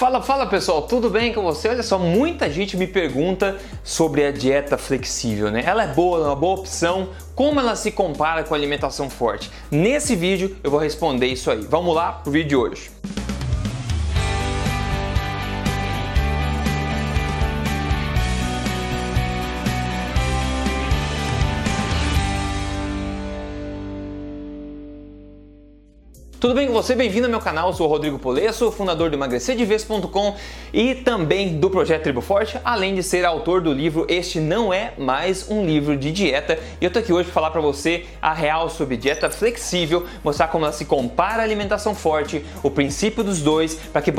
Fala, fala pessoal, tudo bem com você? Olha só, muita gente me pergunta sobre a dieta flexível, né? Ela é boa, é uma boa opção? Como ela se compara com a alimentação forte? Nesse vídeo eu vou responder isso aí. Vamos lá pro vídeo de hoje. Tudo bem com você? Bem-vindo ao meu canal, eu sou o Rodrigo Polesso, fundador do emagrecerdevez.com e também do Projeto Tribo Forte, além de ser autor do livro Este Não É Mais Um Livro de Dieta. E eu tô aqui hoje para falar para você a real sobre dieta flexível, mostrar como ela se compara à alimentação forte, o princípio dos dois, para que,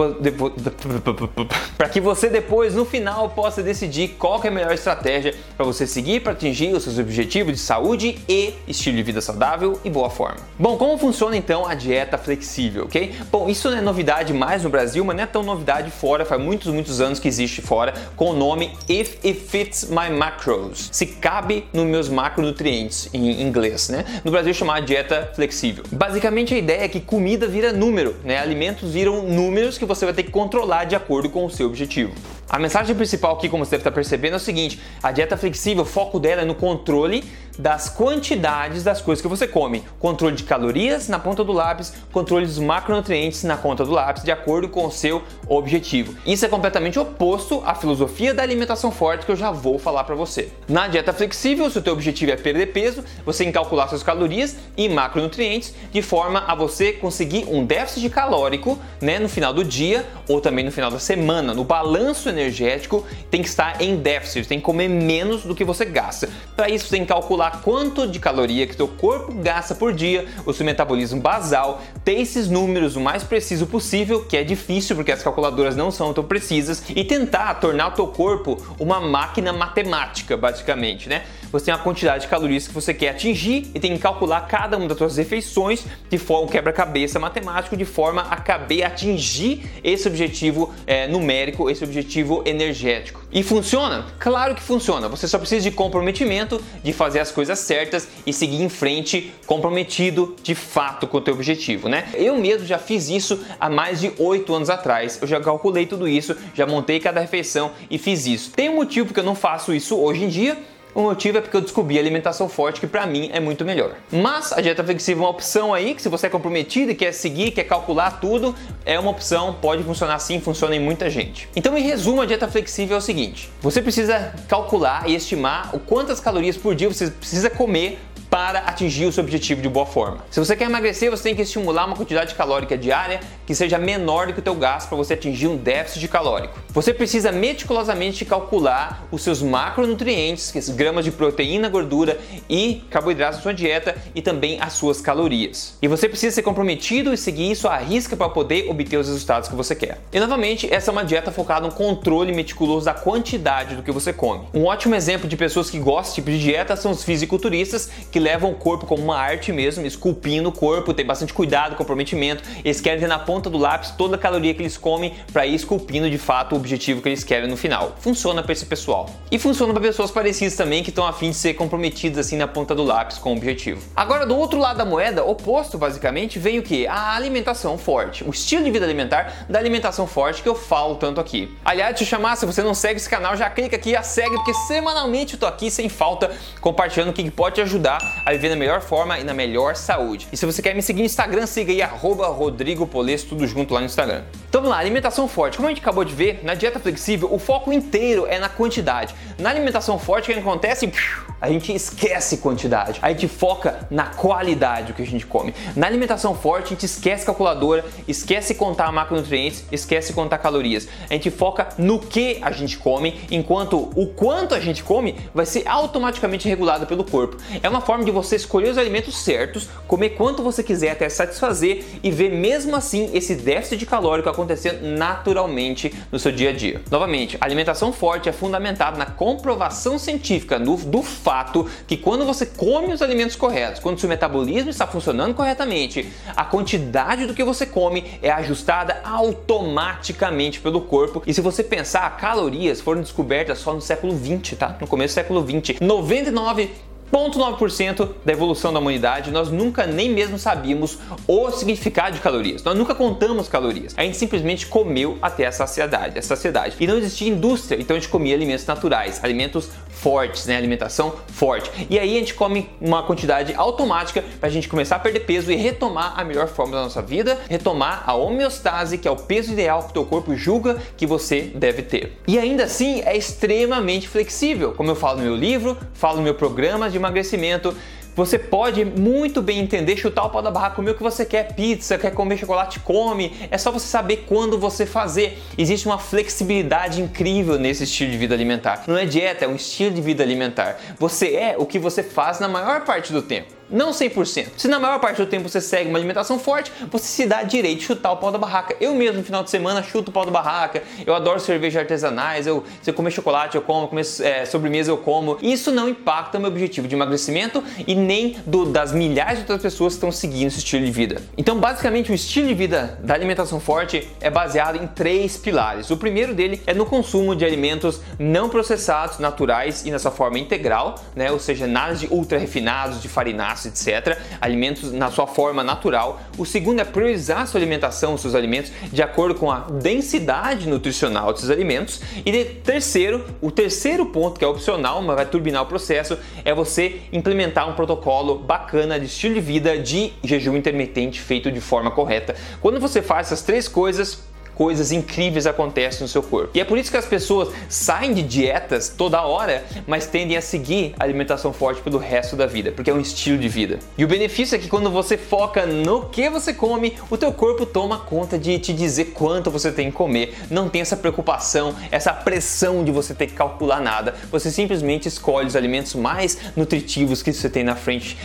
para que você depois, no final, possa decidir qual é a melhor estratégia para você seguir para atingir os seus objetivos de saúde e estilo de vida saudável e boa forma. Bom, como funciona então a dieta dieta flexível, ok? Bom, isso não é novidade mais no Brasil, mas não é tão novidade fora, faz muitos, muitos anos que existe fora, com o nome If It Fits My Macros, se cabe nos meus macronutrientes em inglês, né? No Brasil chamada dieta flexível. Basicamente a ideia é que comida vira número, né? Alimentos viram números que você vai ter que controlar de acordo com o seu objetivo. A mensagem principal aqui, como você deve estar percebendo, é o seguinte: a dieta flexível, o foco dela é no controle das quantidades das coisas que você come. Controle de calorias na ponta do lápis, controle dos macronutrientes na ponta do lápis, de acordo com o seu objetivo. Isso é completamente oposto à filosofia da alimentação forte que eu já vou falar para você. Na dieta flexível, se o teu objetivo é perder peso, você tem que calcular suas calorias e macronutrientes de forma a você conseguir um déficit calórico né, no final do dia ou também no final da semana. No balanço energético tem que estar em déficit, tem que comer menos do que você gasta. Para isso, você tem que calcular quanto de caloria que seu corpo gasta por dia, o seu metabolismo basal, ter esses números o mais preciso possível, que é difícil porque as calculadoras não são tão precisas, e tentar tornar o teu corpo uma máquina matemática, basicamente, né? Você tem uma quantidade de calorias que você quer atingir e tem que calcular cada uma das suas refeições de forma um quebra-cabeça matemático, de forma a caber atingir esse objetivo é, numérico, esse objetivo energético. E funciona? Claro que funciona. Você só precisa de comprometimento, de fazer as coisas certas e seguir em frente comprometido de fato com o teu objetivo, né? Eu mesmo já fiz isso há mais de oito anos atrás. Eu já calculei tudo isso, já montei cada refeição e fiz isso. Tem um motivo porque eu não faço isso hoje em dia, o motivo é porque eu descobri a alimentação forte, que para mim é muito melhor. Mas a dieta flexível é uma opção aí, que se você é comprometido e quer seguir, quer calcular tudo, é uma opção, pode funcionar sim, funciona em muita gente. Então, em resumo, a dieta flexível é o seguinte: você precisa calcular e estimar o quantas calorias por dia você precisa comer para atingir o seu objetivo de boa forma. Se você quer emagrecer, você tem que estimular uma quantidade calórica diária que seja menor do que o teu gasto para você atingir um déficit calórico. Você precisa meticulosamente calcular os seus macronutrientes, que são gramas de proteína, gordura e carboidratos na sua dieta e também as suas calorias. E você precisa ser comprometido e seguir isso à risca para poder obter os resultados que você quer. E novamente, essa é uma dieta focada no controle meticuloso da quantidade do que você come. Um ótimo exemplo de pessoas que gostam desse tipo de dieta são os fisiculturistas que levam o corpo como uma arte mesmo, esculpindo o corpo, tem bastante cuidado, comprometimento. Eles querem ter na ponta do lápis toda a caloria que eles comem para ir esculpindo de fato o objetivo que eles querem no final. Funciona para esse pessoal. E funciona para pessoas parecidas também que estão afim de ser comprometidas assim na ponta do lápis com o objetivo. Agora, do outro lado da moeda, oposto basicamente, vem o que? A alimentação forte. O estilo de vida alimentar da alimentação forte que eu falo tanto aqui. Aliás, te chamar, se você não segue esse canal, já clica aqui, a segue, porque semanalmente eu tô aqui sem falta compartilhando o que pode te ajudar a viver na melhor forma e na melhor saúde. E se você quer me seguir no Instagram, siga aí arroba Rodrigo Polesso, tudo junto lá no Instagram. Então vamos lá, alimentação forte. Como a gente acabou de ver, na dieta flexível, o foco inteiro é na quantidade. Na alimentação forte, o que acontece? A gente esquece quantidade. A gente foca na qualidade do que a gente come. Na alimentação forte, a gente esquece calculadora, esquece contar macronutrientes, esquece contar calorias. A gente foca no que a gente come, enquanto o quanto a gente come vai ser automaticamente regulado pelo corpo. É uma forma de você escolher os alimentos certos, comer quanto você quiser até satisfazer e ver mesmo assim esse déficit calórico acontecendo naturalmente no seu dia a dia. Novamente, alimentação forte é fundamentada na comprovação científica do, do fato que quando você come os alimentos corretos, quando seu metabolismo está funcionando corretamente, a quantidade do que você come é ajustada automaticamente pelo corpo. E se você pensar, calorias foram descobertas só no século 20, tá? No começo do século 20. 99 0,9% da evolução da humanidade, nós nunca nem mesmo sabíamos o significado de calorias. Nós nunca contamos calorias. A gente simplesmente comeu até a saciedade, a saciedade. E não existia indústria, então a gente comia alimentos naturais, alimentos fortes, né? Alimentação forte. E aí a gente come uma quantidade automática para a gente começar a perder peso e retomar a melhor forma da nossa vida, retomar a homeostase, que é o peso ideal que o teu corpo julga que você deve ter. E ainda assim é extremamente flexível, como eu falo no meu livro, falo no meu programa de emagrecimento. Você pode muito bem entender, chutar o pau da barra, comer o que você quer, pizza, quer comer chocolate, come. É só você saber quando você fazer. Existe uma flexibilidade incrível nesse estilo de vida alimentar. Não é dieta, é um estilo de vida alimentar. Você é o que você faz na maior parte do tempo não 100%. Se na maior parte do tempo você segue uma alimentação forte, você se dá direito de chutar o pau da barraca. Eu mesmo no final de semana chuto o pau da barraca. Eu adoro cerveja artesanais, eu se eu comer chocolate eu como, comer é, sobremesa eu como. Isso não impacta o meu objetivo de emagrecimento e nem do, das milhares de outras pessoas que estão seguindo esse estilo de vida. Então, basicamente, o estilo de vida da alimentação forte é baseado em três pilares. O primeiro dele é no consumo de alimentos não processados, naturais e nessa forma integral, né? Ou seja, nada de ultra refinados, de farináceos etc., alimentos na sua forma natural. O segundo é priorizar sua alimentação, os seus alimentos, de acordo com a densidade nutricional desses alimentos. E de terceiro, o terceiro ponto, que é opcional, mas vai turbinar o processo, é você implementar um protocolo bacana de estilo de vida de jejum intermitente feito de forma correta. Quando você faz essas três coisas, coisas incríveis acontecem no seu corpo. E é por isso que as pessoas saem de dietas toda hora, mas tendem a seguir a alimentação forte pelo resto da vida, porque é um estilo de vida. E o benefício é que quando você foca no que você come, o teu corpo toma conta de te dizer quanto você tem que comer. Não tem essa preocupação, essa pressão de você ter que calcular nada. Você simplesmente escolhe os alimentos mais nutritivos que você tem na frente,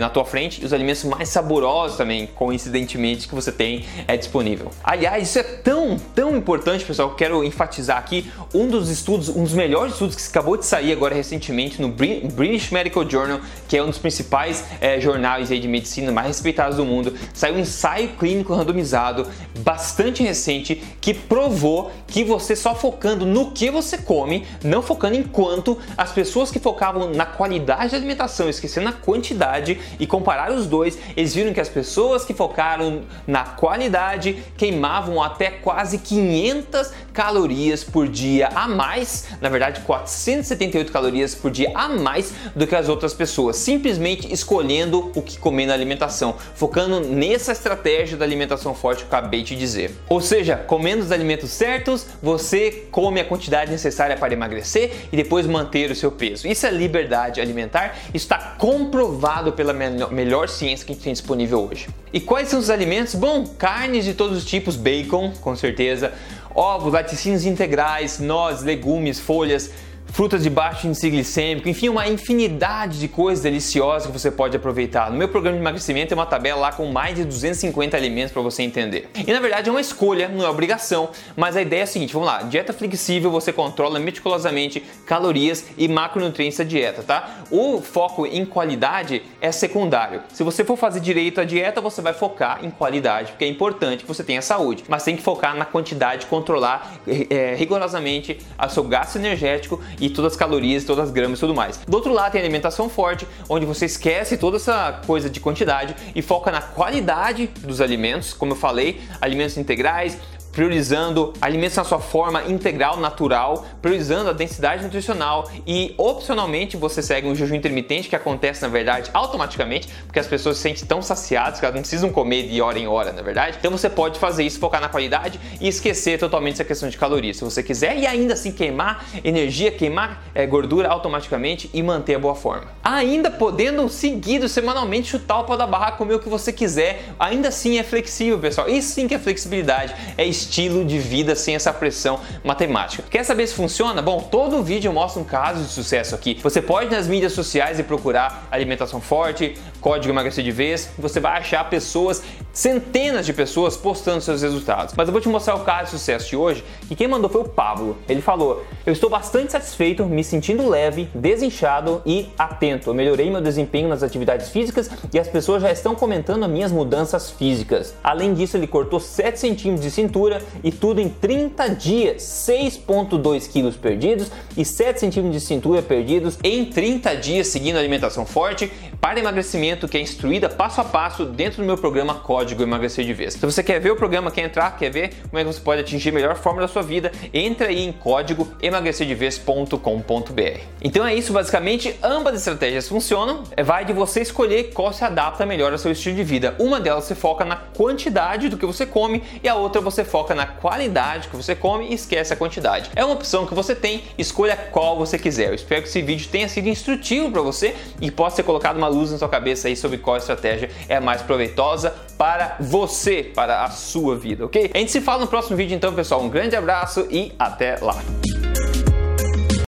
na tua frente, e os alimentos mais saborosos também, coincidentemente, que você tem é disponível. Aliás, isso é tão tão, tão importante, pessoal, que quero enfatizar aqui, um dos estudos, um dos melhores estudos que acabou de sair agora recentemente no British Medical Journal, que é um dos principais é, jornais de medicina mais respeitados do mundo, saiu um ensaio clínico randomizado bastante recente que provou que você só focando no que você come, não focando em quanto, as pessoas que focavam na qualidade da alimentação, esquecendo a quantidade e compararam os dois, eles viram que as pessoas que focaram na qualidade queimavam até quase 500 calorias por dia a mais, na verdade 478 calorias por dia a mais do que as outras pessoas, simplesmente escolhendo o que comer na alimentação, focando nessa estratégia da alimentação forte que eu acabei de dizer. Ou seja, comendo os alimentos certos, você come a quantidade necessária para emagrecer e depois manter o seu peso. Isso é liberdade alimentar, isso está comprovado pela melhor ciência que a gente tem disponível hoje. E quais são os alimentos? Bom, carnes de todos os tipos, bacon, com com certeza, ovos, laticínios integrais, nozes, legumes, folhas, frutas de baixo índice glicêmico, enfim, uma infinidade de coisas deliciosas que você pode aproveitar. No meu programa de emagrecimento tem uma tabela lá com mais de 250 alimentos para você entender. E na verdade é uma escolha, não é obrigação, mas a ideia é a seguinte, vamos lá, dieta flexível, você controla meticulosamente calorias e macronutrientes da dieta, tá? O foco em qualidade é secundário. Se você for fazer direito à dieta, você vai focar em qualidade, porque é importante que você tenha saúde, mas tem que focar na quantidade, controlar é, rigorosamente o seu gasto energético todas as calorias, todas as gramas e tudo mais. Do outro lado tem a alimentação forte, onde você esquece toda essa coisa de quantidade e foca na qualidade dos alimentos, como eu falei, alimentos integrais, priorizando alimentos na sua forma integral, natural, priorizando a densidade nutricional e opcionalmente você segue um jejum intermitente que acontece na verdade automaticamente, porque as pessoas se sentem tão saciadas que elas não precisam comer de hora em hora, na verdade. Então você pode fazer isso, focar na qualidade e esquecer totalmente essa questão de calorias, se você quiser, e ainda assim queimar energia, queimar é, gordura automaticamente e manter a boa forma. Ainda podendo seguido semanalmente chutar o pau da barra, comer o que você quiser, ainda assim é flexível, pessoal. Isso sim que é flexibilidade, é de vida sem essa pressão matemática. Quer saber se funciona? Bom, todo vídeo mostra um caso de sucesso aqui. Você pode nas mídias sociais e procurar alimentação forte, código emagrecer de vez, você vai achar pessoas, centenas de pessoas postando seus resultados. Mas eu vou te mostrar o caso de sucesso de hoje, que quem mandou foi o Pablo. Ele falou: "Eu estou bastante satisfeito, me sentindo leve, desinchado e atento. Eu melhorei meu desempenho nas atividades físicas e as pessoas já estão comentando as minhas mudanças físicas. Além disso, ele cortou 7 centímetros de cintura e tudo em 30 dias, 6,2 quilos perdidos e 7 centímetros de cintura perdidos em 30 dias seguindo alimentação forte para emagrecimento que é instruída passo a passo dentro do meu programa Código Emagrecer de Vez. Se você quer ver o programa, quer entrar, quer ver como é que você pode atingir a melhor forma da sua vida, entra aí em código emagrecerdevez.com.br. Então é isso, basicamente, ambas estratégias funcionam, é, vai de você escolher qual se adapta melhor ao seu estilo de vida. Uma delas você foca na quantidade do que você come e a outra você foca na qualidade que você come e esquece a quantidade. É uma opção que você tem, escolha qual você quiser. Eu espero que esse vídeo tenha sido instrutivo para você e possa ter colocado uma luz na sua cabeça aí sobre qual estratégia é mais proveitosa para você, para a sua vida, ok? A gente se fala no próximo vídeo então, pessoal. Um grande abraço e até lá!